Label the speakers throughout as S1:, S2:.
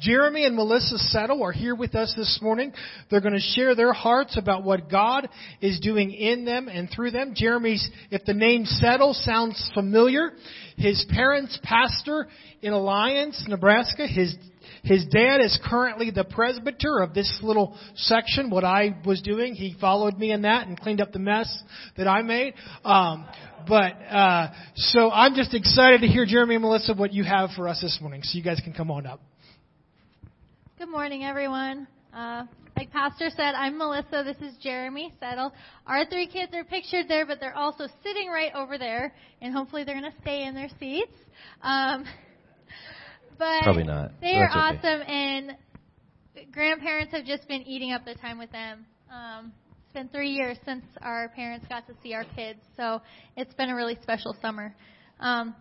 S1: Jeremy and Melissa Settle are here with us this morning. They're going to share their hearts about what God is doing in them and through them. Jeremy's, if the name Settle sounds familiar, his parents pastor in Alliance, Nebraska. His his dad is currently the presbyter of this little section, what I was doing. He followed me in that and cleaned up the mess that I made. Um, but, uh, so I'm just excited to hear Jeremy and Melissa what you have for us this morning. So you guys can come on up.
S2: Good morning, everyone. Uh, like Pastor said, I'm Melissa. This is Jeremy Settle. Our three kids are pictured there, but they're also sitting right over there, and hopefully they're going to stay in their seats. Um, but
S3: Probably not.
S2: They are
S3: okay.
S2: awesome, and grandparents have just been eating up the time with them. Um, it's been three years since our parents got to see our kids, so it's been a really special summer. Um,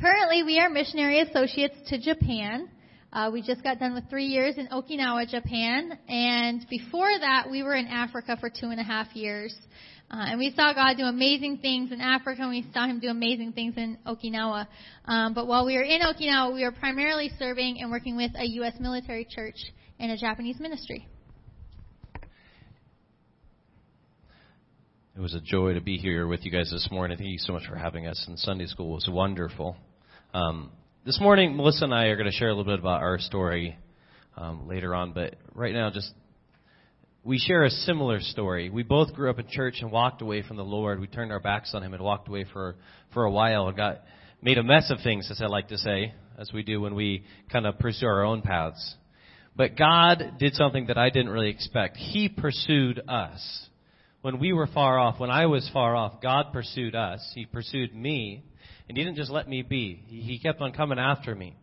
S2: currently, we are missionary associates to Japan. Uh, we just got done with three years in Okinawa, Japan, and before that, we were in Africa for two and a half years. Uh, and we saw God do amazing things in Africa, and we saw Him do amazing things in Okinawa. Um, but while we were in Okinawa, we were primarily serving and working with a U.S. military church and a Japanese ministry.
S3: It was a joy to be here with you guys this morning. Thank you so much for having us. And Sunday school was wonderful. Um, this morning, Melissa and I are going to share a little bit about our story um, later on, but right now, just we share a similar story. We both grew up in church and walked away from the Lord. We turned our backs on Him and walked away for for a while and got made a mess of things, as I like to say, as we do when we kind of pursue our own paths. But God did something that I didn't really expect. He pursued us. When we were far off, when I was far off, God pursued us. He pursued me. And He didn't just let me be. He kept on coming after me.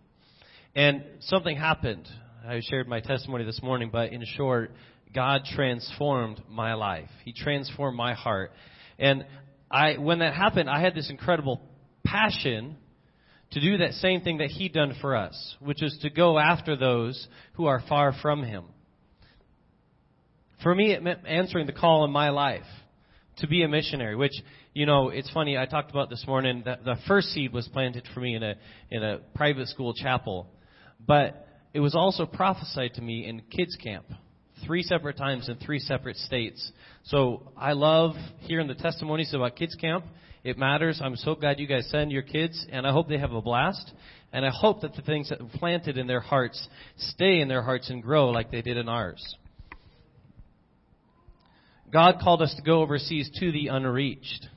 S3: And something happened. I shared my testimony this morning, but in short, God transformed my life. He transformed my heart. And I, when that happened, I had this incredible passion to do that same thing that He done for us, which is to go after those who are far from Him. For me, it meant answering the call in my life to be a missionary, which, you know, it's funny, I talked about this morning that the first seed was planted for me in a, in a private school chapel, but it was also prophesied to me in kids camp three separate times in three separate states. So I love hearing the testimonies about kids camp. It matters. I'm so glad you guys send your kids, and I hope they have a blast. And I hope that the things that planted in their hearts stay in their hearts and grow like they did in ours. God called us to go overseas to the unreached,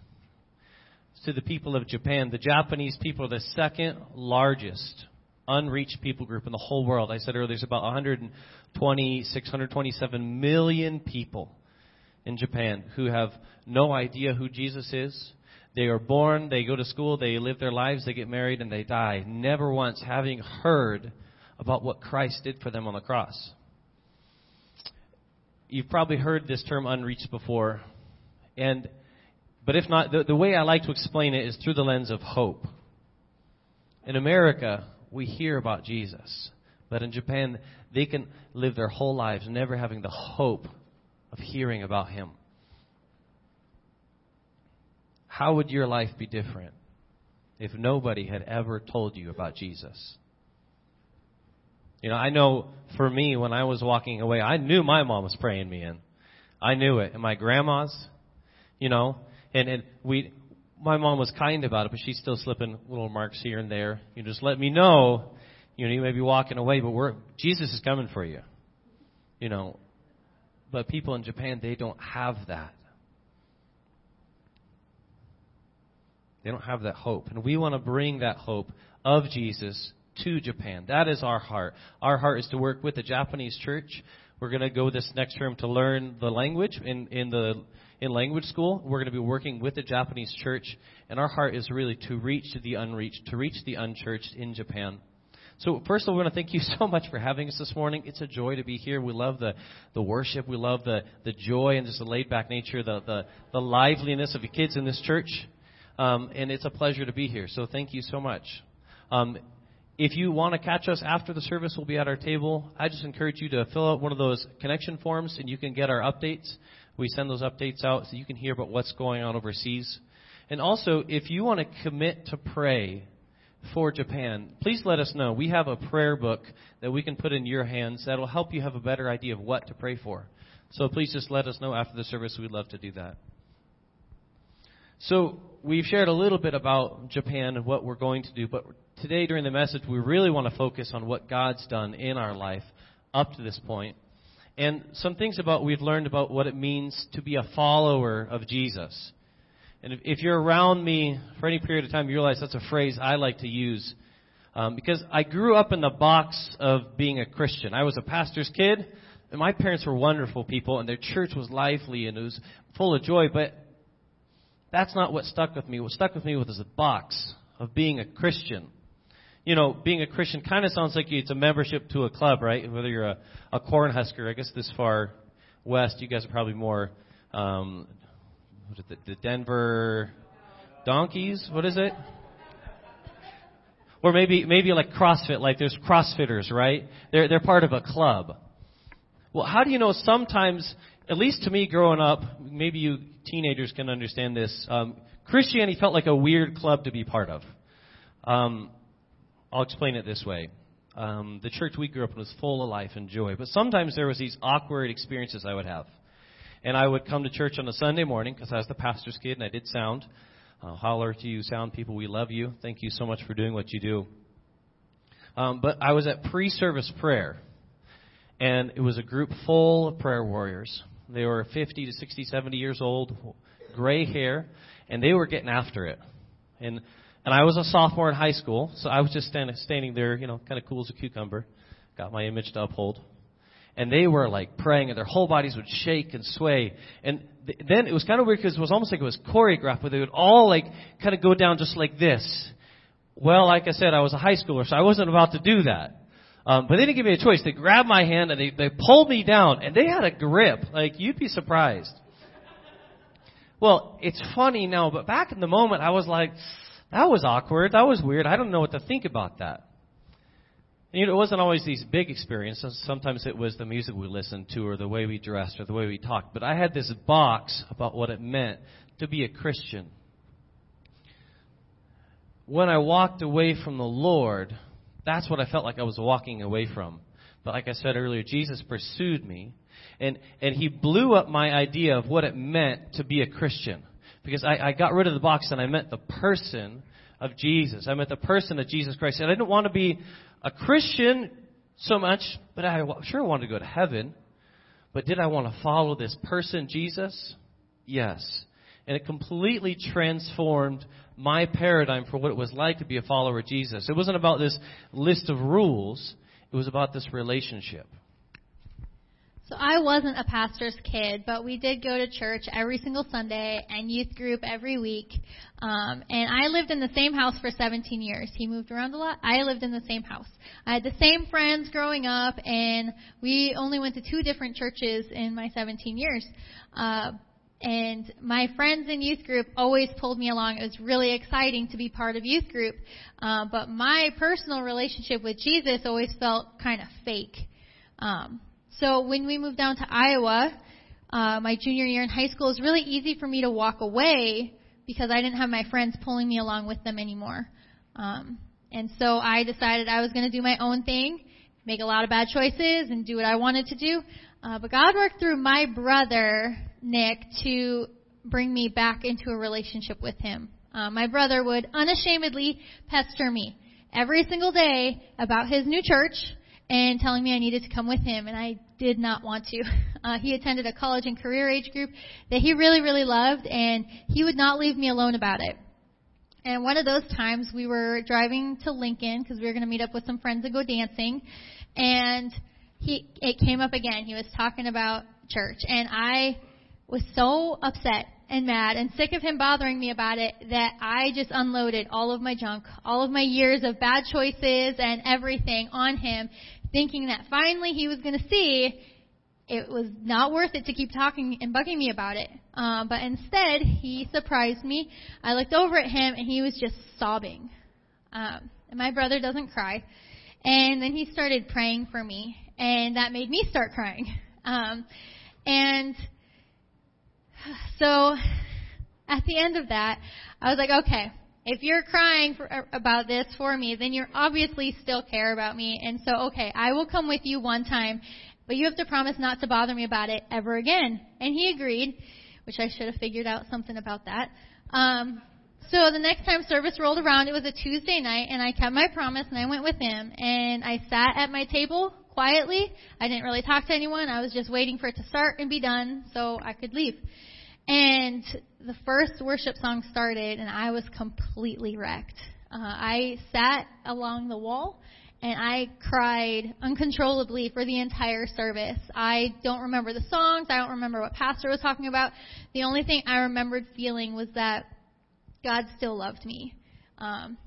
S3: to the people of Japan. The Japanese people are the second largest unreached people group in the whole world. I said earlier, there's about 120, 627 million people in Japan who have no idea who Jesus is. They are born, they go to school, they live their lives, they get married, and they die, never once having heard about what Christ did for them on the cross. You've probably heard this term unreached before. And but if not, the, the way I like to explain it is through the lens of hope. In America, we hear about Jesus. But in Japan, they can live their whole lives never having the hope of hearing about Him. How would your life be different if nobody had ever told you about Jesus? You know, I know for me, when I was walking away, I knew my mom was praying me in. I knew it. And my grandma's, you know, and, and we, my mom was kind about it, but she's still slipping little marks here and there. You just let me know, you know, you may be walking away, but we're, Jesus is coming for you. You know, but people in Japan, they don't have that. They don't have that hope. And we want to bring that hope of Jesus to Japan. That is our heart. Our heart is to work with the Japanese church. We're going to go this next term to learn the language in, in the in language school. We're going to be working with the Japanese church, and our heart is really to reach the unreached, to reach the unchurched in Japan. So first of all, we want to thank you so much for having us this morning. It's a joy to be here. We love the, the worship. We love the, the joy and just the laid back nature, the, the, the liveliness of the kids in this church. Um, and it's a pleasure to be here. So thank you so much. Um, if you want to catch us after the service, we'll be at our table. I just encourage you to fill out one of those connection forms and you can get our updates. We send those updates out so you can hear about what's going on overseas. And also, if you want to commit to pray for Japan, please let us know. We have a prayer book that we can put in your hands that will help you have a better idea of what to pray for. So please just let us know after the service. We'd love to do that. So we've shared a little bit about Japan and what we're going to do, but today during the message, we really want to focus on what God's done in our life up to this point, and some things about we've learned about what it means to be a follower of Jesus. And if, if you're around me for any period of time, you realize that's a phrase I like to use. Um, because I grew up in the box of being a Christian. I was a pastor's kid, and my parents were wonderful people, and their church was lively and it was full of joy. But that's not what stuck with me. What stuck with me was a box of being a Christian. You know, being a Christian kind of sounds like it's a membership to a club, right? Whether you're a, a cornhusker, I guess this far west, you guys are probably more um, what is it, the Denver Donkeys? What is it? Or maybe maybe like CrossFit, like there's CrossFitters, right? They're they're part of a club. Well, how do you know? Sometimes, at least to me, growing up, maybe you teenagers can understand this. Um, Christianity felt like a weird club to be part of. Um, I'll explain it this way. Um, the church we grew up in was full of life and joy, but sometimes there was these awkward experiences I would have. And I would come to church on a Sunday morning because I was the pastor's kid and I did sound. Uh, holler to you, sound people, we love you. Thank you so much for doing what you do. Um, but I was at pre-service prayer, and it was a group full of prayer warriors. They were 50 to 60, 70 years old, gray hair, and they were getting after it. And and I was a sophomore in high school, so I was just standing standing there, you know, kind of cool as a cucumber. Got my image to uphold and they were like praying, and their whole bodies would shake and sway. And th- then it was kind of weird because it was almost like it was choreographed, where they would all like kind of go down just like this. Well, like I said, I was a high schooler, so I wasn't about to do that. Um, but they didn't give me a choice. They grabbed my hand and they, they pulled me down, and they had a grip. Like you'd be surprised. Well, it's funny now, but back in the moment, I was like, that was awkward. That was weird. I don't know what to think about that. And, you know, it wasn't always these big experiences. Sometimes it was the music we listened to or the way we dressed or the way we talked. But I had this box about what it meant to be a Christian. When I walked away from the Lord, that's what I felt like I was walking away from. But like I said earlier, Jesus pursued me and, and he blew up my idea of what it meant to be a Christian. Because I, I got rid of the box and I meant the person of Jesus. I meant the person of Jesus Christ. And I didn't want to be a Christian so much, but I sure wanted to go to heaven. But did I want to follow this person, Jesus? Yes. And it completely transformed my paradigm for what it was like to be a follower of Jesus. It wasn't about this list of rules, it was about this relationship.
S2: So I wasn't a pastor's kid, but we did go to church every single Sunday and youth group every week. Um, and I lived in the same house for 17 years. He moved around a lot. I lived in the same house. I had the same friends growing up, and we only went to two different churches in my 17 years. Uh, and my friends in youth group always pulled me along. It was really exciting to be part of youth group. Uh, but my personal relationship with Jesus always felt kind of fake. Um, so when we moved down to Iowa, uh, my junior year in high school, it was really easy for me to walk away because I didn't have my friends pulling me along with them anymore. Um, and so I decided I was going to do my own thing, make a lot of bad choices, and do what I wanted to do. Uh, but God worked through my brother Nick to bring me back into a relationship with Him. Uh, my brother would unashamedly pester me every single day about his new church and telling me I needed to come with him, and I did not want to. Uh, he attended a college and career age group that he really, really loved, and he would not leave me alone about it. And one of those times we were driving to Lincoln because we were going to meet up with some friends and go dancing, and he it came up again. He was talking about church, and I was so upset and mad and sick of him bothering me about it that I just unloaded all of my junk, all of my years of bad choices and everything on him thinking that finally he was going to see it was not worth it to keep talking and bugging me about it. Um, but instead, he surprised me. I looked over at him and he was just sobbing. Um, and my brother doesn't cry. And then he started praying for me, and that made me start crying. Um, and so at the end of that, I was like, okay, if you're crying for, about this for me, then you obviously still care about me. And so, okay, I will come with you one time, but you have to promise not to bother me about it ever again. And he agreed, which I should have figured out something about that. Um, so the next time service rolled around, it was a Tuesday night, and I kept my promise, and I went with him. And I sat at my table quietly. I didn't really talk to anyone. I was just waiting for it to start and be done so I could leave. And the first worship song started, and I was completely wrecked. Uh, I sat along the wall and I cried uncontrollably for the entire service. I don't remember the songs. I don't remember what pastor was talking about. The only thing I remembered feeling was that God still loved me. Um,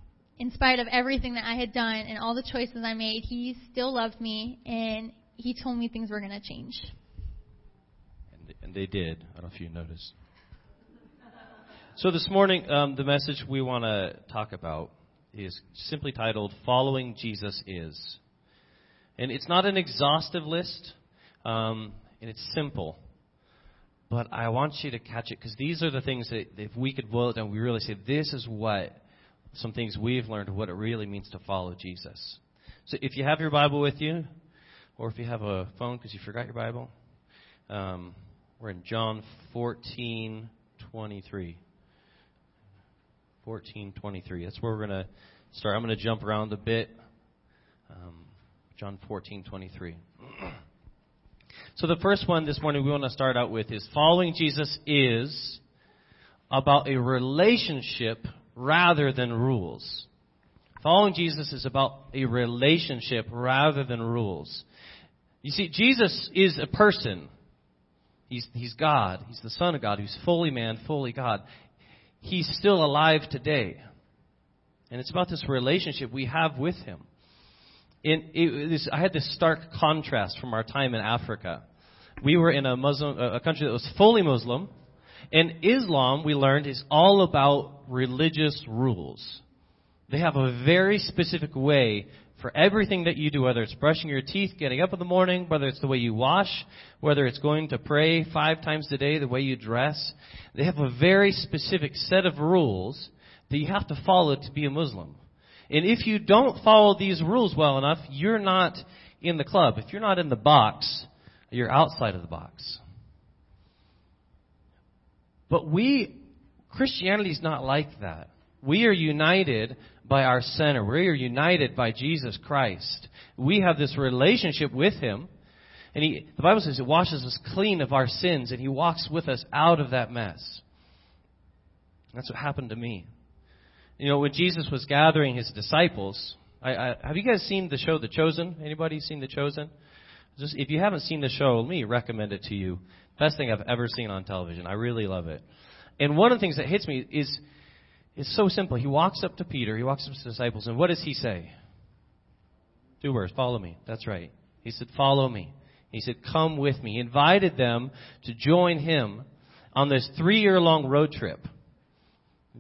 S2: in spite of everything that I had done and all the choices I made, He still loved me, and He told me things were going to change.
S3: And, and they did. I don't know if you noticed. So this morning, um, the message we want to talk about is simply titled "Following Jesus Is," and it's not an exhaustive list, um, and it's simple. But I want you to catch it because these are the things that if we could boil it down, we really say this is what some things we've learned of what it really means to follow Jesus. So if you have your Bible with you, or if you have a phone because you forgot your Bible, um, we're in John 14, 23. 14:23. That's where we're going to start. I'm going to jump around a bit. Um, John 14:23. So the first one this morning we want to start out with is following Jesus is about a relationship rather than rules. Following Jesus is about a relationship rather than rules. You see, Jesus is a person. He's, he's God. He's the Son of God. He's fully man, fully God. He's still alive today. And it's about this relationship we have with Him. In, it, I had this stark contrast from our time in Africa. We were in a Muslim, a country that was fully Muslim, and Islam, we learned, is all about religious rules. They have a very specific way for everything that you do, whether it's brushing your teeth, getting up in the morning, whether it's the way you wash, whether it's going to pray five times a day, the way you dress. They have a very specific set of rules that you have to follow to be a Muslim. And if you don't follow these rules well enough, you're not in the club. If you're not in the box, you're outside of the box. But we, Christianity is not like that. We are united by our center. We are united by Jesus Christ. We have this relationship with Him. And he, the Bible says He washes us clean of our sins, and He walks with us out of that mess. That's what happened to me. You know, when Jesus was gathering His disciples, I, I, have you guys seen the show The Chosen? Anybody seen The Chosen? Just if you haven't seen the show, let me recommend it to you. Best thing I've ever seen on television. I really love it. And one of the things that hits me is it's so simple. He walks up to Peter, he walks up to his disciples, and what does he say? Two words, follow me. That's right. He said, follow me. He said, come with me. He invited them to join him on this three year long road trip.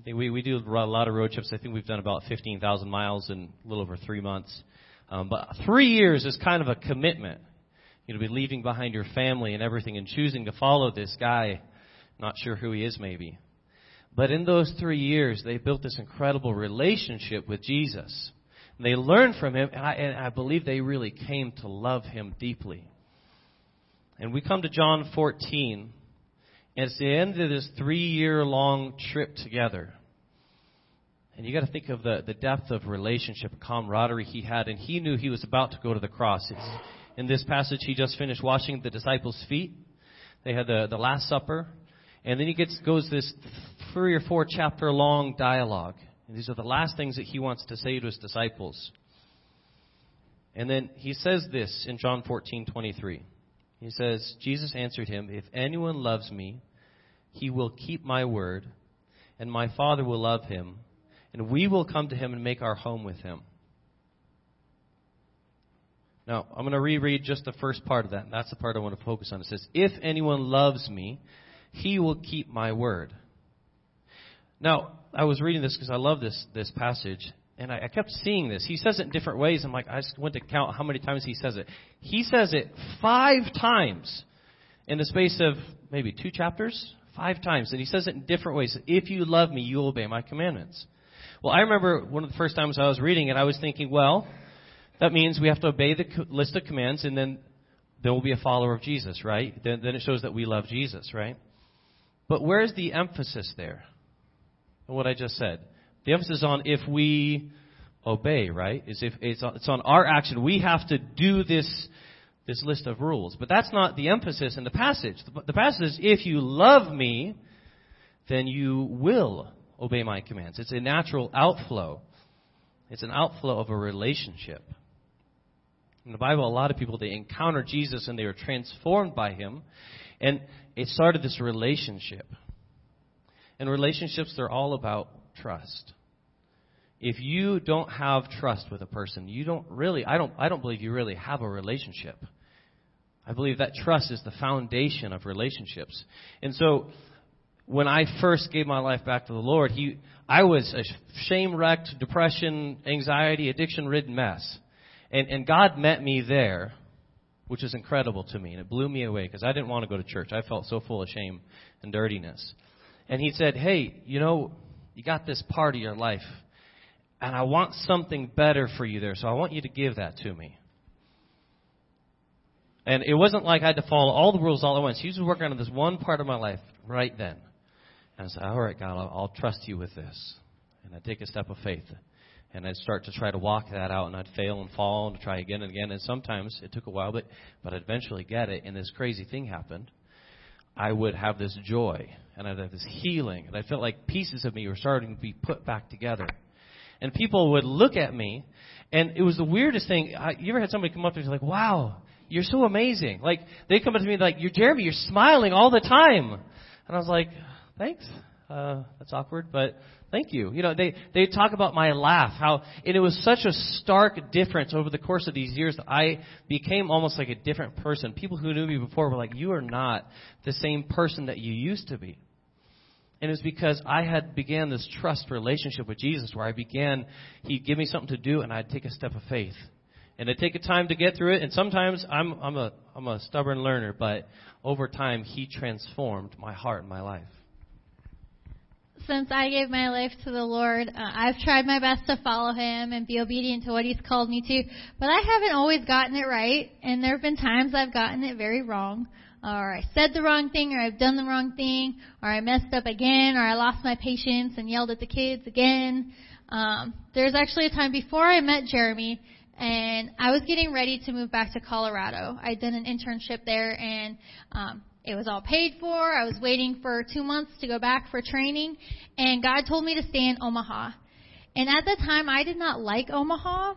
S3: We, we do a lot of road trips. I think we've done about 15,000 miles in a little over three months. Um, but three years is kind of a commitment. You know, be leaving behind your family and everything and choosing to follow this guy. Not sure who he is, maybe. But in those three years, they built this incredible relationship with Jesus. They learned from him, and I, and I believe they really came to love him deeply. And we come to John 14, and it's the end of this three year long trip together. And you got to think of the, the depth of relationship, camaraderie he had, and he knew he was about to go to the cross. It's, in this passage, he just finished washing the disciples' feet. They had the, the Last Supper. And then he gets, goes this three or four chapter long dialogue. And these are the last things that he wants to say to his disciples. And then he says this in John 14:23. He says, Jesus answered him, "If anyone loves me, he will keep my word, and my Father will love him, and we will come to him and make our home with him." Now, I'm going to reread just the first part of that. And that's the part I want to focus on. It says, If anyone loves me, he will keep my word. Now, I was reading this because I love this, this passage, and I, I kept seeing this. He says it in different ways. I'm like, I just went to count how many times he says it. He says it five times in the space of maybe two chapters, five times. And he says it in different ways. If you love me, you will obey my commandments. Well, I remember one of the first times I was reading it, I was thinking, well, that means we have to obey the list of commands, and then there will be a follower of Jesus, right? Then, then it shows that we love Jesus, right? But where's the emphasis there? What I just said. The emphasis on if we obey, right? Is if it's on, it's on our action. We have to do this this list of rules. But that's not the emphasis in the passage. The, the passage is if you love me, then you will obey my commands. It's a natural outflow. It's an outflow of a relationship. In the Bible, a lot of people they encounter Jesus and they were transformed by him, and it started this relationship. And relationships they're all about trust. If you don't have trust with a person, you don't really I don't I don't believe you really have a relationship. I believe that trust is the foundation of relationships. And so when I first gave my life back to the Lord, he I was a shame wrecked, depression, anxiety, addiction ridden mess. And, and God met me there, which is incredible to me. And it blew me away because I didn't want to go to church. I felt so full of shame and dirtiness. And He said, Hey, you know, you got this part of your life, and I want something better for you there, so I want you to give that to me. And it wasn't like I had to follow all the rules all at once. He was working on this one part of my life right then. And I said, All right, God, I'll, I'll trust you with this. And I take a step of faith and I'd start to try to walk that out, and I'd fail and fall and try again and again. And sometimes it took a while, but but I'd eventually get it. And this crazy thing happened. I would have this joy, and I'd have this healing, and I felt like pieces of me were starting to be put back together. And people would look at me, and it was the weirdest thing. I, you ever had somebody come up to you like, "Wow, you're so amazing!" Like they come up to me like, "You're Jeremy, you're smiling all the time," and I was like, "Thanks." Uh, that's awkward, but Thank you. You know, they, they talk about my laugh, how, and it was such a stark difference over the course of these years that I became almost like a different person. People who knew me before were like, you are not the same person that you used to be. And it was because I had began this trust relationship with Jesus where I began, He'd give me something to do and I'd take a step of faith. And it'd take a time to get through it, and sometimes I'm, I'm a, I'm a stubborn learner, but over time, He transformed my heart and my life
S2: since I gave my life to the Lord, uh, I've tried my best to follow Him and be obedient to what He's called me to, but I haven't always gotten it right, and there have been times I've gotten it very wrong. Or I said the wrong thing, or I've done the wrong thing, or I messed up again, or I lost my patience and yelled at the kids again. Um, there's actually a time before I met Jeremy, and I was getting ready to move back to Colorado. I'd done an internship there, and um, it was all paid for. I was waiting for two months to go back for training, and God told me to stay in Omaha. And at the time, I did not like Omaha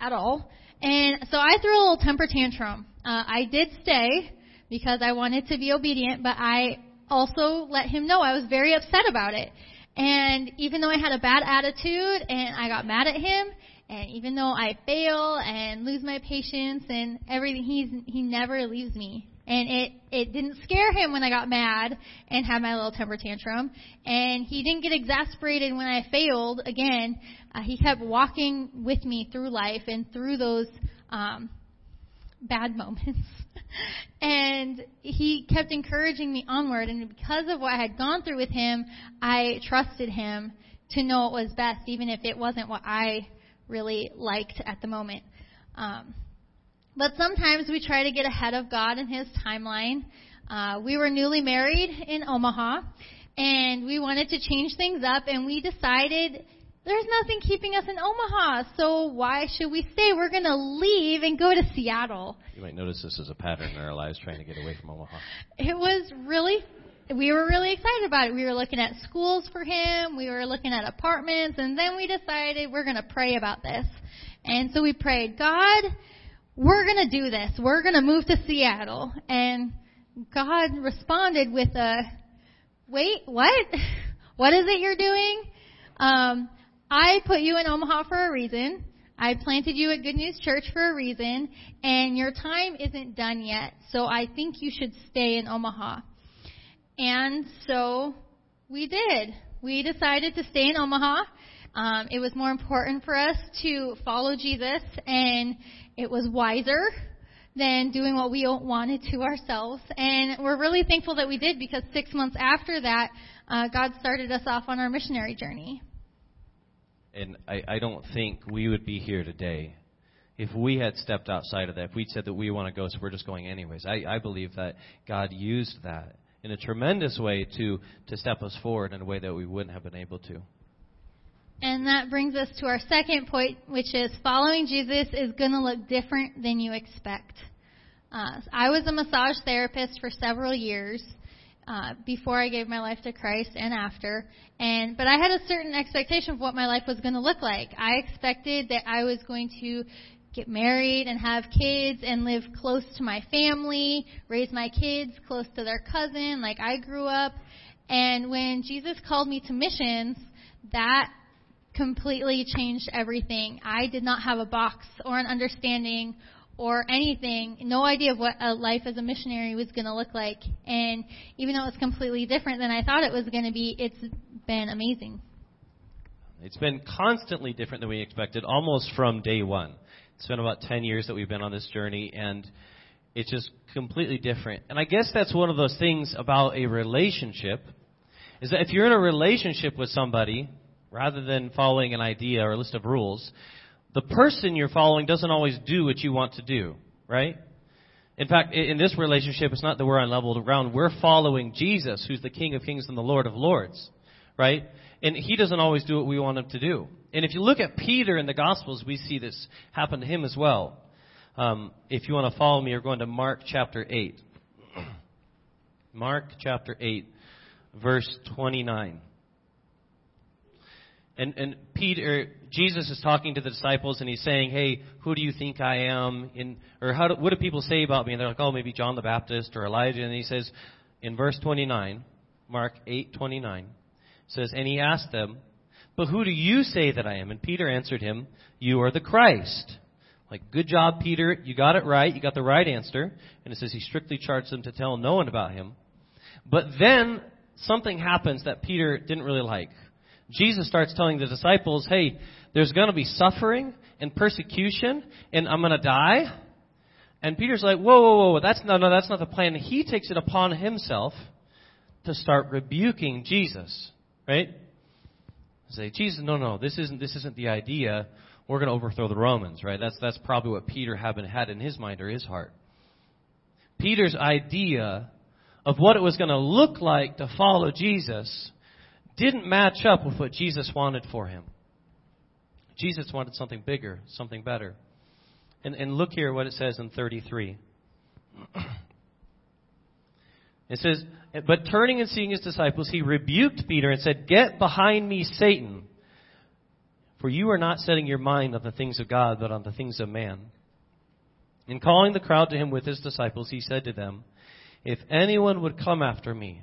S2: at all, and so I threw a little temper tantrum. Uh, I did stay because I wanted to be obedient, but I also let him know I was very upset about it. And even though I had a bad attitude and I got mad at him, and even though I fail and lose my patience and everything, he's he never leaves me. And it, it didn't scare him when I got mad and had my little temper tantrum. And he didn't get exasperated when I failed again. Uh, he kept walking with me through life and through those um, bad moments. and he kept encouraging me onward. And because of what I had gone through with him, I trusted him to know what was best, even if it wasn't what I really liked at the moment. Um, but sometimes we try to get ahead of God and His timeline. Uh, we were newly married in Omaha, and we wanted to change things up, and we decided there's nothing keeping us in Omaha, so why should we stay? We're going to leave and go to Seattle.
S3: You might notice this is a pattern in our lives trying to get away from Omaha.
S2: It was really, we were really excited about it. We were looking at schools for him, we were looking at apartments, and then we decided we're going to pray about this. And so we prayed, God, we're going to do this. We're going to move to Seattle. And God responded with a, wait, what? what is it you're doing? Um, I put you in Omaha for a reason. I planted you at Good News Church for a reason, and your time isn't done yet. So I think you should stay in Omaha. And so we did. We decided to stay in Omaha. Um, it was more important for us to follow Jesus and it was wiser than doing what we wanted to ourselves. And we're really thankful that we did because six months after that, uh, God started us off on our missionary journey.
S3: And I, I don't think we would be here today if we had stepped outside of that. If we'd said that we want to go, so we're just going anyways. I, I believe that God used that in a tremendous way to, to step us forward in a way that we wouldn't have been able to.
S2: And that brings us to our second point, which is following Jesus is going to look different than you expect. Uh, I was a massage therapist for several years uh, before I gave my life to Christ and after, and but I had a certain expectation of what my life was going to look like. I expected that I was going to get married and have kids and live close to my family, raise my kids close to their cousin, like I grew up. And when Jesus called me to missions, that completely changed everything. I did not have a box or an understanding or anything, no idea of what a life as a missionary was going to look like. And even though it was completely different than I thought it was going to be, it's been amazing.
S3: It's been constantly different than we expected, almost from day one. It's been about 10 years that we've been on this journey, and it's just completely different. And I guess that's one of those things about a relationship, is that if you're in a relationship with somebody, rather than following an idea or a list of rules, the person you're following doesn't always do what you want to do, right? In fact, in this relationship, it's not that we're on level ground. We're following Jesus, who's the King of Kings and the Lord of Lords, right? And he doesn't always do what we want him to do. And if you look at Peter in the Gospels, we see this happen to him as well. Um, if you want to follow me, you're going to Mark chapter 8. Mark chapter 8, verse 29. And, and Peter, Jesus is talking to the disciples and he's saying, "Hey, who do you think I am?" In, or how do, what do people say about me? And they're like, "Oh, maybe John the Baptist or Elijah." And he says, in verse 29, Mark 8:29, says, and he asked them, "But who do you say that I am?" And Peter answered him, "You are the Christ." Like, good job, Peter. You got it right. You got the right answer. And it says he strictly charged them to tell no one about him. But then something happens that Peter didn't really like. Jesus starts telling the disciples, hey, there's going to be suffering and persecution, and I'm going to die. And Peter's like, whoa, whoa, whoa, that's no, no, that's not the plan. He takes it upon himself to start rebuking Jesus, right? Say, Jesus, no, no, this isn't, this isn't the idea. We're going to overthrow the Romans, right? That's, that's probably what Peter had in his mind or his heart. Peter's idea of what it was going to look like to follow Jesus didn't match up with what Jesus wanted for him. Jesus wanted something bigger, something better. And, and look here what it says in 33. It says, But turning and seeing his disciples, he rebuked Peter and said, Get behind me, Satan, for you are not setting your mind on the things of God, but on the things of man. And calling the crowd to him with his disciples, he said to them, If anyone would come after me,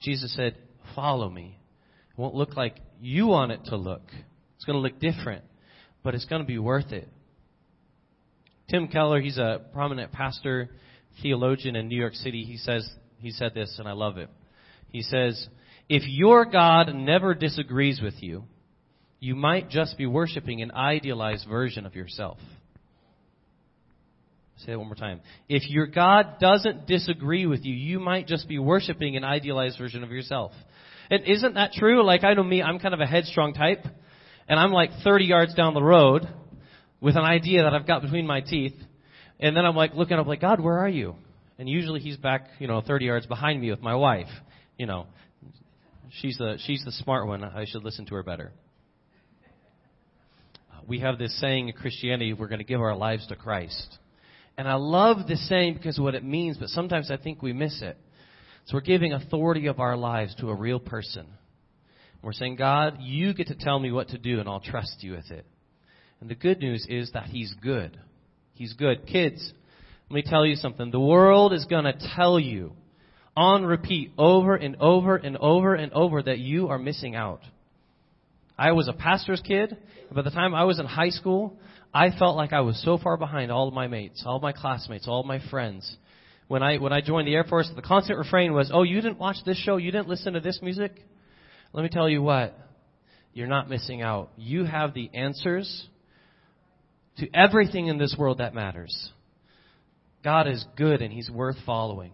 S3: Jesus said, Follow me. It won't look like you want it to look. It's going to look different, but it's going to be worth it. Tim Keller, he's a prominent pastor, theologian in New York City. He says he said this and I love it. He says, "If your God never disagrees with you, you might just be worshiping an idealized version of yourself." Say it one more time. If your God doesn't disagree with you, you might just be worshiping an idealized version of yourself. And isn't that true? Like I know me, I'm kind of a headstrong type, and I'm like 30 yards down the road with an idea that I've got between my teeth, and then I'm like looking up like, God, where are you? And usually he's back, you know, 30 yards behind me with my wife. You know, she's the she's the smart one. I should listen to her better. We have this saying in Christianity, we're going to give our lives to Christ. And I love this saying because of what it means, but sometimes I think we miss it. So we're giving authority of our lives to a real person. We're saying, God, you get to tell me what to do and I'll trust you with it. And the good news is that He's good. He's good. Kids, let me tell you something. The world is going to tell you on repeat over and over and over and over that you are missing out. I was a pastor's kid. And by the time I was in high school, I felt like I was so far behind all of my mates, all of my classmates, all of my friends. When I when I joined the Air Force, the constant refrain was, "Oh, you didn't watch this show? You didn't listen to this music?" Let me tell you what. You're not missing out. You have the answers to everything in this world that matters. God is good and He's worth following.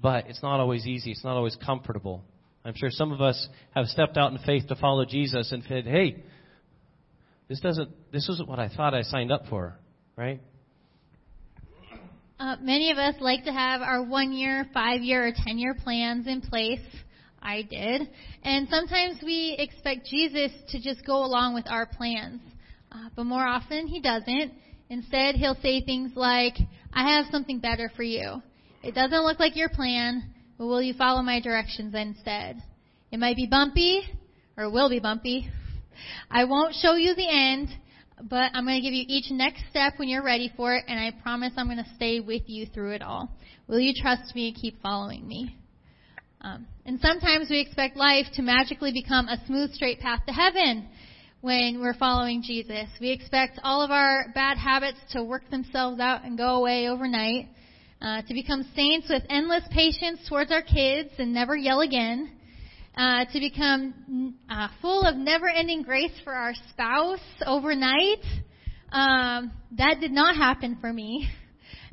S3: But it's not always easy. It's not always comfortable. I'm sure some of us have stepped out in faith to follow Jesus and said, hey, this doesn't, this isn't what I thought I signed up for, right?
S2: Uh, many of us like to have our one year, five year, or ten year plans in place. I did. And sometimes we expect Jesus to just go along with our plans. Uh, but more often, he doesn't. Instead, he'll say things like, I have something better for you. It doesn't look like your plan, but will you follow my directions instead? It might be bumpy, or will be bumpy. I won't show you the end, but I'm going to give you each next step when you're ready for it, and I promise I'm going to stay with you through it all. Will you trust me and keep following me? Um, and sometimes we expect life to magically become a smooth, straight path to heaven when we're following Jesus. We expect all of our bad habits to work themselves out and go away overnight, uh, to become saints with endless patience towards our kids and never yell again, uh, to become uh, full of never-ending grace for our spouse overnight. Um, that did not happen for me.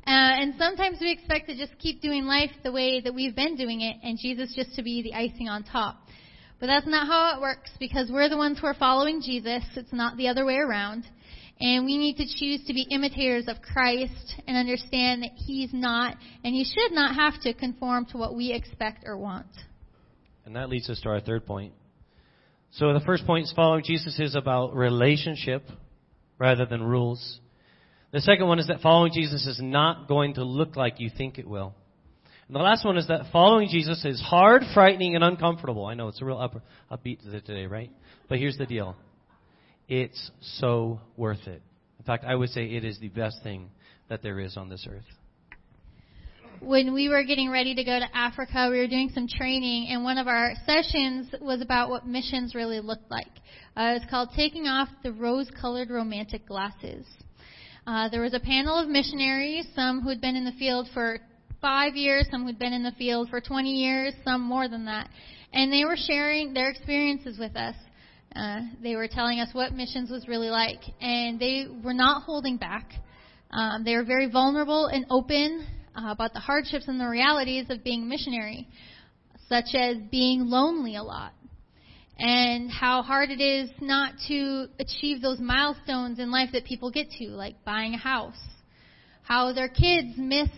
S2: Uh, and sometimes we expect to just keep doing life the way that we've been doing it, and Jesus just to be the icing on top. But that's not how it works because we're the ones who are following Jesus. It's not the other way around. And we need to choose to be imitators of Christ and understand that He's not, and He should not have to conform to what we expect or want.
S3: And that leads us to our third point. So the first point is following Jesus is about relationship rather than rules. The second one is that following Jesus is not going to look like you think it will. And the last one is that following Jesus is hard, frightening, and uncomfortable. I know it's a real up, upbeat today, right? But here's the deal. It's so worth it. In fact, I would say it is the best thing that there is on this earth.
S2: When we were getting ready to go to Africa, we were doing some training, and one of our sessions was about what missions really looked like. Uh, it's called Taking Off the Rose Colored Romantic Glasses. Uh, there was a panel of missionaries, some who had been in the field for five years, some who'd been in the field for 20 years, some more than that. And they were sharing their experiences with us. Uh, they were telling us what missions was really like, and they were not holding back. Um, they were very vulnerable and open uh, about the hardships and the realities of being missionary, such as being lonely a lot, and how hard it is not to achieve those milestones in life that people get to, like buying a house. How their kids miss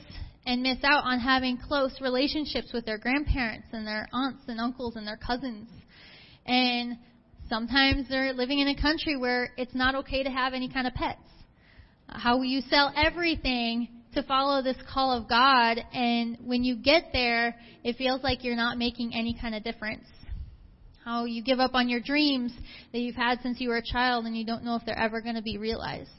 S2: and miss out on having close relationships with their grandparents and their aunts and uncles and their cousins. And sometimes they're living in a country where it's not okay to have any kind of pets. How you sell everything to follow this call of God, and when you get there, it feels like you're not making any kind of difference how you give up on your dreams that you've had since you were a child and you don't know if they're ever going to be realized.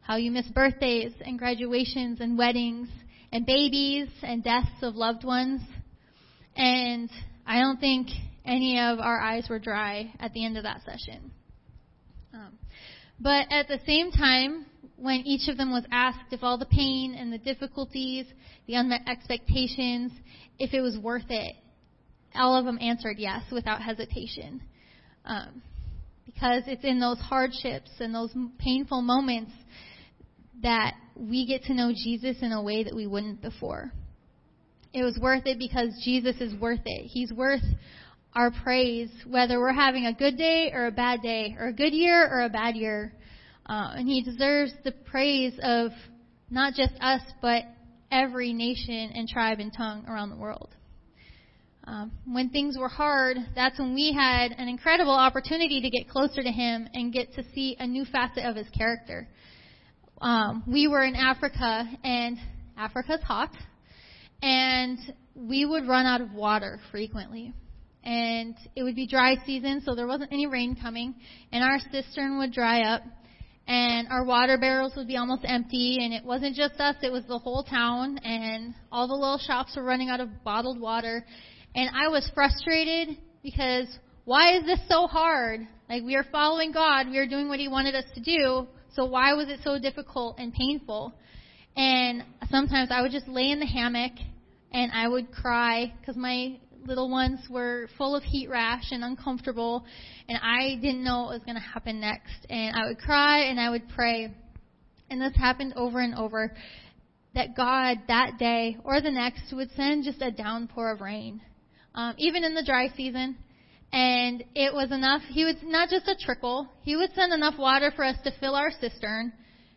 S2: How you miss birthdays and graduations and weddings and babies and deaths of loved ones. And I don't think any of our eyes were dry at the end of that session. Um, but at the same time, when each of them was asked if all the pain and the difficulties, the unmet expectations, if it was worth it, all of them answered yes without hesitation. Um, because it's in those hardships and those painful moments that we get to know Jesus in a way that we wouldn't before. It was worth it because Jesus is worth it. He's worth our praise, whether we're having a good day or a bad day, or a good year or a bad year. Uh, and He deserves the praise of not just us, but every nation and tribe and tongue around the world. Um, when things were hard, that's when we had an incredible opportunity to get closer to Him and get to see a new facet of His character. Um, we were in Africa, and Africa's hot, and we would run out of water frequently. And it would be dry season, so there wasn't any rain coming, and our cistern would dry up, and our water barrels would be almost empty, and it wasn't just us, it was the whole town, and all the little shops were running out of bottled water, and I was frustrated because why is this so hard? Like we are following God, we are doing what He wanted us to do. So why was it so difficult and painful? And sometimes I would just lay in the hammock and I would cry because my little ones were full of heat rash and uncomfortable, and I didn't know what was going to happen next. And I would cry and I would pray. And this happened over and over that God that day or the next would send just a downpour of rain, um, even in the dry season. And it was enough. He would not just a trickle. He would send enough water for us to fill our cistern,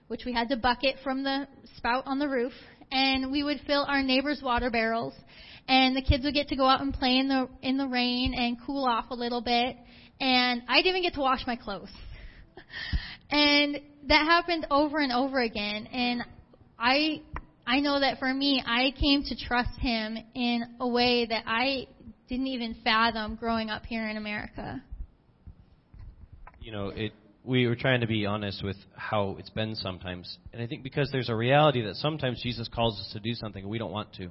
S2: which we had to bucket from the spout on the roof, and we would fill our neighbors' water barrels. And the kids would get to go out and play in the in the rain and cool off a little bit. And I didn't even get to wash my clothes. and that happened over and over again. And I I know that for me, I came to trust him in a way that I didn't even fathom growing up here in America.
S3: You know, it we were trying to be honest with how it's been sometimes. And I think because there's a reality that sometimes Jesus calls us to do something and we don't want to.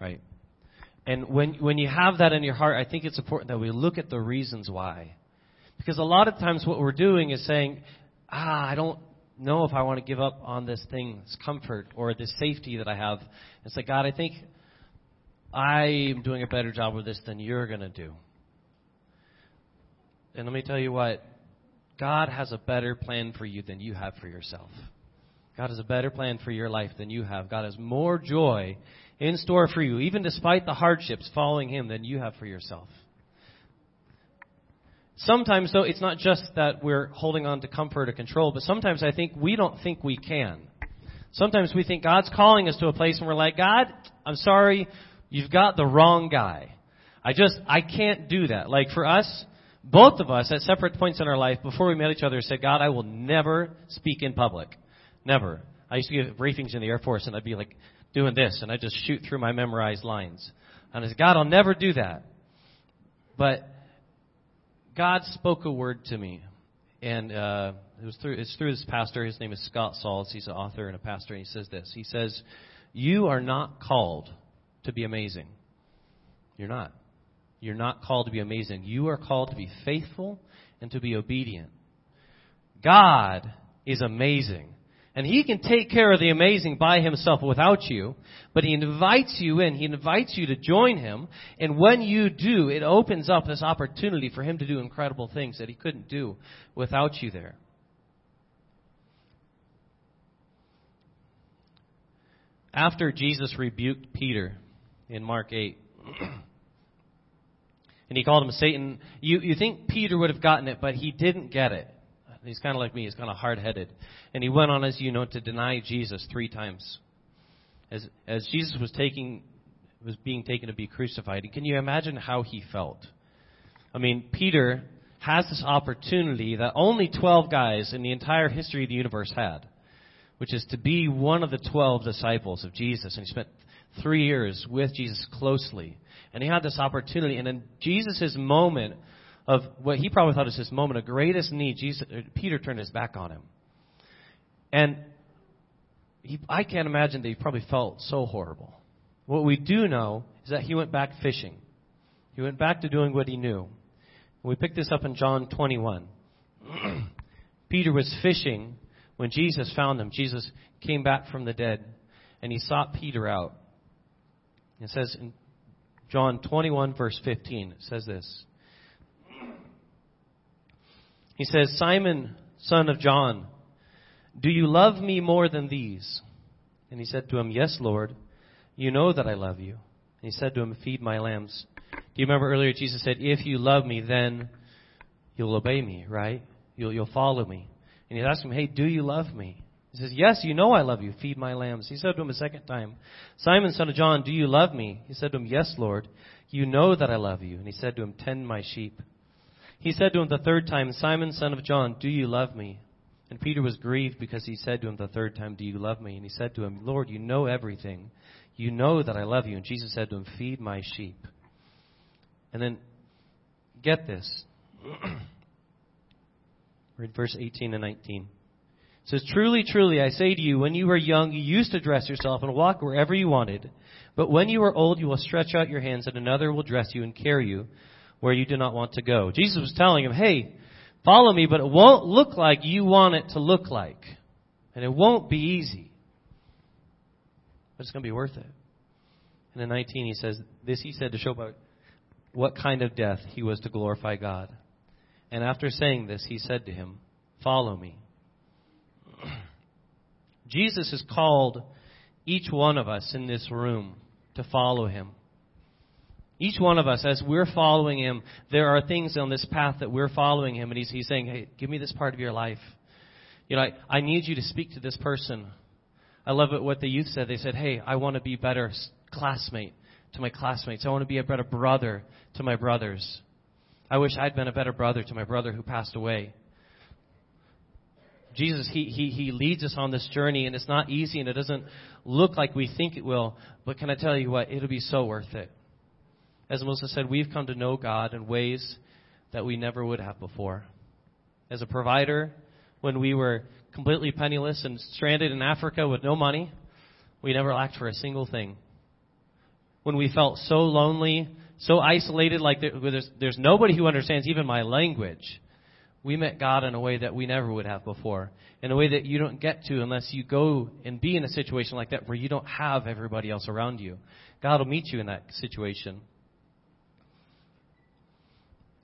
S3: Right? And when when you have that in your heart, I think it's important that we look at the reasons why. Because a lot of times what we're doing is saying, "Ah, I don't know if I want to give up on this thing, this comfort or this safety that I have." It's like, "God, I think I am doing a better job with this than you're going to do." And let me tell you what, God has a better plan for you than you have for yourself. God has a better plan for your life than you have. God has more joy in store for you, even despite the hardships following Him, than you have for yourself. Sometimes, though, it's not just that we're holding on to comfort or control, but sometimes I think we don't think we can. Sometimes we think God's calling us to a place and we're like, God, I'm sorry, you've got the wrong guy. I just, I can't do that. Like for us, both of us at separate points in our life before we met each other said, God, I will never speak in public. Never. I used to give briefings in the Air Force and I'd be like doing this and I'd just shoot through my memorized lines. And I said, God, I'll never do that. But God spoke a word to me. And uh, it was through it's through this pastor. His name is Scott Sauls. He's an author and a pastor. And he says this. He says, "You are not called to be amazing. You're not. You're not called to be amazing. You are called to be faithful and to be obedient. God is amazing. And He can take care of the amazing by Himself without you, but He invites you in. He invites you to join Him. And when you do, it opens up this opportunity for Him to do incredible things that He couldn't do without you there. After Jesus rebuked Peter in Mark 8, and he called him Satan. You, you think Peter would have gotten it, but he didn't get it. He's kind of like me. He's kind of hard-headed. And he went on, as you know, to deny Jesus three times. As, as Jesus was taking, was being taken to be crucified. Can you imagine how he felt? I mean, Peter has this opportunity that only 12 guys in the entire history of the universe had, which is to be one of the 12 disciples of Jesus. And he spent three years with Jesus closely. And he had this opportunity. And in Jesus' moment of what he probably thought was his moment of greatest need, Jesus, uh, Peter turned his back on him. And he, I can't imagine that he probably felt so horrible. What we do know is that he went back fishing. He went back to doing what he knew. We pick this up in John 21. Peter was fishing when Jesus found him. Jesus came back from the dead and he sought Peter out. It says in John 21, verse 15, it says this. He says, Simon, son of John, do you love me more than these? And he said to him, Yes, Lord. You know that I love you. And he said to him, Feed my lambs. Do you remember earlier Jesus said, If you love me, then you'll obey me, right? You'll, you'll follow me. And he asked him, Hey, do you love me? He says, Yes, you know I love you. Feed my lambs. He said to him a second time, Simon, son of John, do you love me? He said to him, Yes, Lord. You know that I love you. And he said to him, Tend my sheep. He said to him the third time, Simon, son of John, do you love me? And Peter was grieved because he said to him the third time, Do you love me? And he said to him, Lord, you know everything. You know that I love you. And Jesus said to him, Feed my sheep. And then, get this. Read verse 18 and 19. It says, Truly, truly, I say to you, when you were young, you used to dress yourself and walk wherever you wanted. But when you are old, you will stretch out your hands, and another will dress you and carry you where you do not want to go. Jesus was telling him, Hey, Follow me, but it won't look like you want it to look like. And it won't be easy. But it's going to be worth it. And in 19 he says, this he said to show about what kind of death he was to glorify God. And after saying this, he said to him, Follow me. Jesus has called each one of us in this room to follow him. Each one of us, as we're following him, there are things on this path that we're following him, and he's, he's saying, Hey, give me this part of your life. You know, I, I need you to speak to this person. I love it what the youth said. They said, Hey, I want to be better classmate to my classmates. I want to be a better brother to my brothers. I wish I'd been a better brother to my brother who passed away. Jesus, he, he, he leads us on this journey, and it's not easy, and it doesn't look like we think it will. But can I tell you what? It'll be so worth it. As Melissa said, we've come to know God in ways that we never would have before. As a provider, when we were completely penniless and stranded in Africa with no money, we never lacked for a single thing. When we felt so lonely, so isolated, like there's, there's nobody who understands even my language we met God in a way that we never would have before. In a way that you don't get to unless you go and be in a situation like that where you don't have everybody else around you. God will meet you in that situation.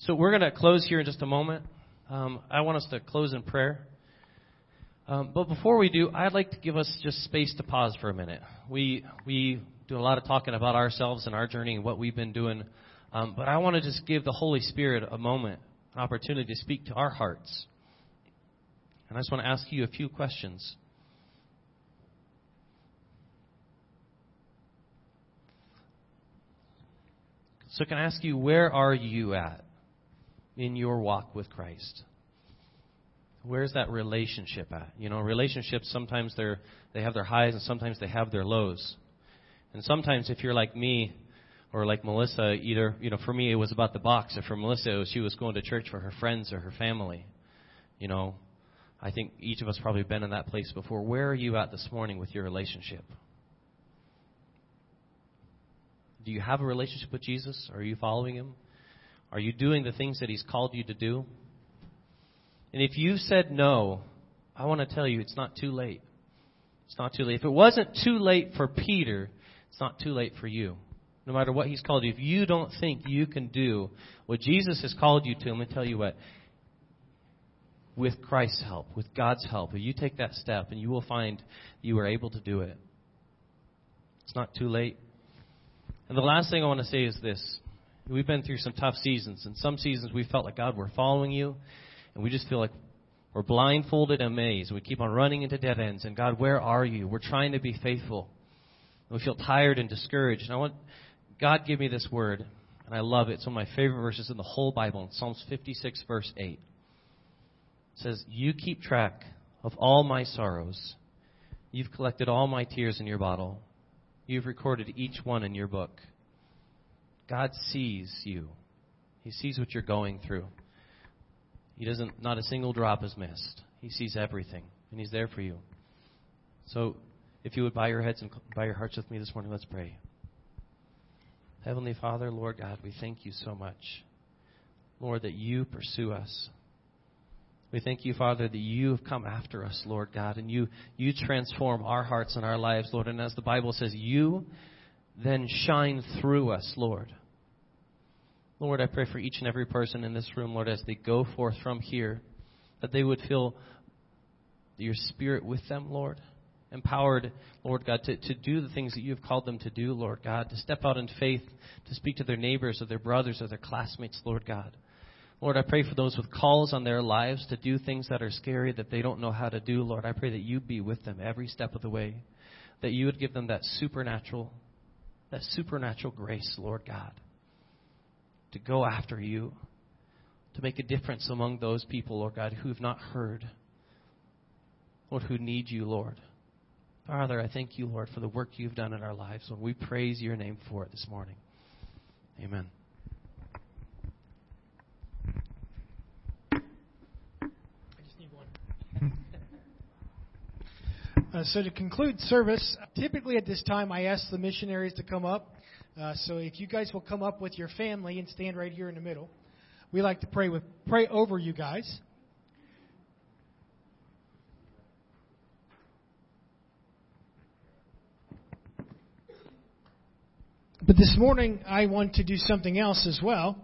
S3: So we're going to close here in just a moment. Um, I want us to close in prayer. Um, but before we do, I'd like to give us just space to pause for a minute. We we do a lot of talking about ourselves and our journey and what we've been doing. Um, but I want to just give the Holy Spirit a moment an opportunity to speak to our hearts. And I just want to ask you a few questions. So, can I ask you, where are you at in your walk with Christ? Where's that relationship at? You know, relationships sometimes they're they have their highs and sometimes they have their lows. And sometimes if you're like me, or like Melissa, either you know, for me it was about the box, or for Melissa, it was she was going to church for her friends or her family. You know, I think each of us probably been in that place before. Where are you at this morning with your relationship? Do you have a relationship with Jesus? Are you following him? Are you doing the things that he's called you to do? And if you've said no, I want to tell you it's not too late. It's not too late. If it wasn't too late for Peter, it's not too late for you no matter what He's called you, if you don't think you can do what Jesus has called you to, let me tell you what. With Christ's help, with God's help, if you take that step and you will find you are able to do it. It's not too late. And the last thing I want to say is this. We've been through some tough seasons. and some seasons we felt like, God, we're following you. And we just feel like we're blindfolded and amazed. We keep on running into dead ends. And God, where are you? We're trying to be faithful. And we feel tired and discouraged. And I want God gave me this word, and I love it. It's one of my favorite verses in the whole Bible. In Psalms 56, verse 8. It says, You keep track of all my sorrows. You've collected all my tears in your bottle. You've recorded each one in your book. God sees you. He sees what you're going through. He doesn't, not a single drop is missed. He sees everything, and He's there for you. So, if you would bow your heads and bow your hearts with me this morning, let's pray. Heavenly Father, Lord God, we thank you so much, Lord, that you pursue us. We thank you, Father, that you have come after us, Lord God, and you, you transform our hearts and our lives, Lord. And as the Bible says, you then shine through us, Lord. Lord, I pray for each and every person in this room, Lord, as they go forth from here, that they would feel your spirit with them, Lord empowered, Lord God, to, to do the things that you have called them to do, Lord God, to step out in faith, to speak to their neighbors or their brothers or their classmates, Lord God. Lord, I pray for those with calls on their lives to do things that are scary that they don't know how to do. Lord, I pray that you be with them every step of the way, that you would give them that supernatural, that supernatural grace, Lord God, to go after you, to make a difference among those people, Lord God, who have not heard, Lord, who need you, Lord. Father, I thank you, Lord, for the work you've done in our lives. Lord, we praise your name for it this morning. Amen.
S1: Uh, so to conclude service, typically at this time I ask the missionaries to come up. Uh, so if you guys will come up with your family and stand right here in the middle, we like to pray with pray over you guys. But this morning I want to do something else as well,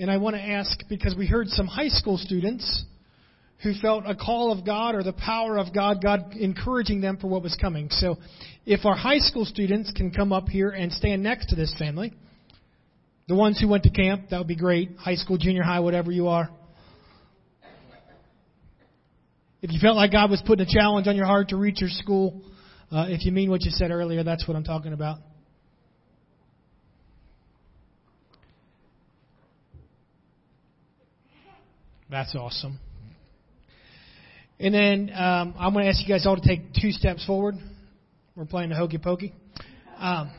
S1: and I want to ask because we heard some high school students who felt a call of God or the power of God, God encouraging them for what was coming. So if our high school students can come up here and stand next to this family, the ones who went to camp, that would be great. High school, junior high, whatever you are. If you felt like God was putting a challenge on your heart to reach your school, uh, if you mean what you said earlier, that's what I'm talking about. That's awesome. And then um, I'm going to ask you guys all to take two steps forward. We're playing the hokey pokey. Um,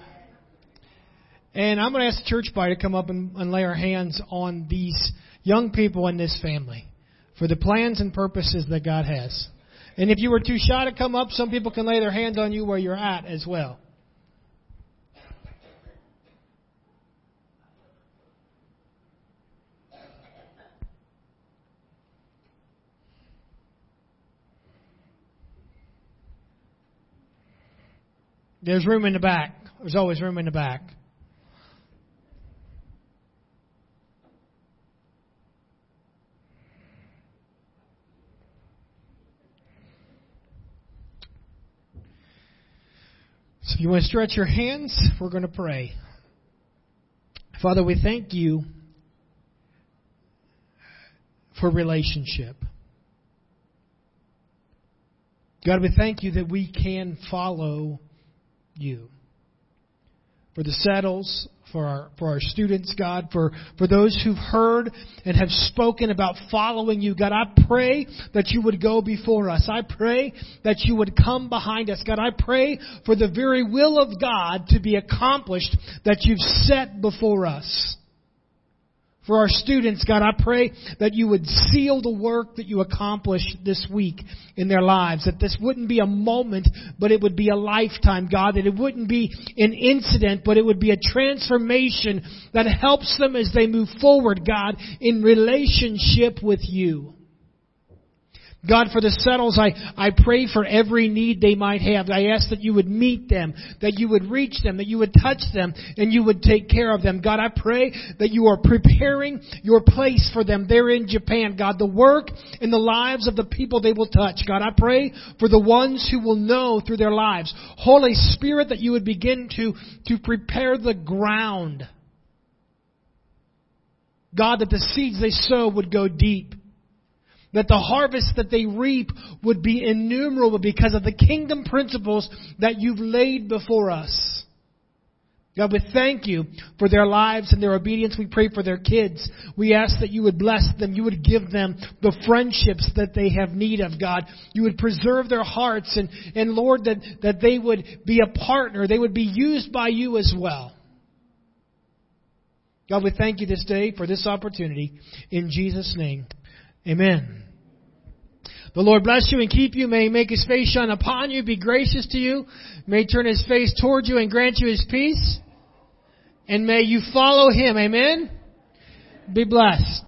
S1: and I'm going to ask the church body to come up and, and lay our hands on these young people in this family for the plans and purposes that God has. And if you were too shy to come up, some people can lay their hands on you where you're at as well. There's room in the back. There's always room in the back. So if you want to stretch your hands, we're going to pray. Father, we thank you for relationship. God, we thank you that we can follow you. For the settles, for our, for our students, God, for, for those who've heard and have spoken about following you. God, I pray that you would go before us. I pray that you would come behind us. God, I pray for the very will of God to be accomplished that you've set before us. For our students, God, I pray that you would seal the work that you accomplish this week in their lives. That this wouldn't be a moment, but it would be a lifetime, God. That it wouldn't be an incident, but it would be a transformation that helps them as they move forward, God, in relationship with you. God, for the settles, I, I pray for every need they might have. I ask that you would meet them, that you would reach them, that you would touch them, and you would take care of them. God, I pray that you are preparing your place for them there in Japan. God, the work and the lives of the people they will touch. God, I pray for the ones who will know through their lives. Holy Spirit, that you would begin to, to prepare the ground. God, that the seeds they sow would go deep that the harvest that they reap would be innumerable because of the kingdom principles that you've laid before us. God, we thank you for their lives and their obedience. We pray for their kids. We ask that you would bless them. You would give them the friendships that they have need of, God. You would preserve their hearts and, and Lord, that, that they would be a partner. They would be used by you as well. God, we thank you this day for this opportunity. In Jesus' name, amen. The Lord bless you and keep you. May he make his face shine upon you, be gracious to you. May he turn his face toward you and grant you his peace. And may you follow him. Amen. Be blessed.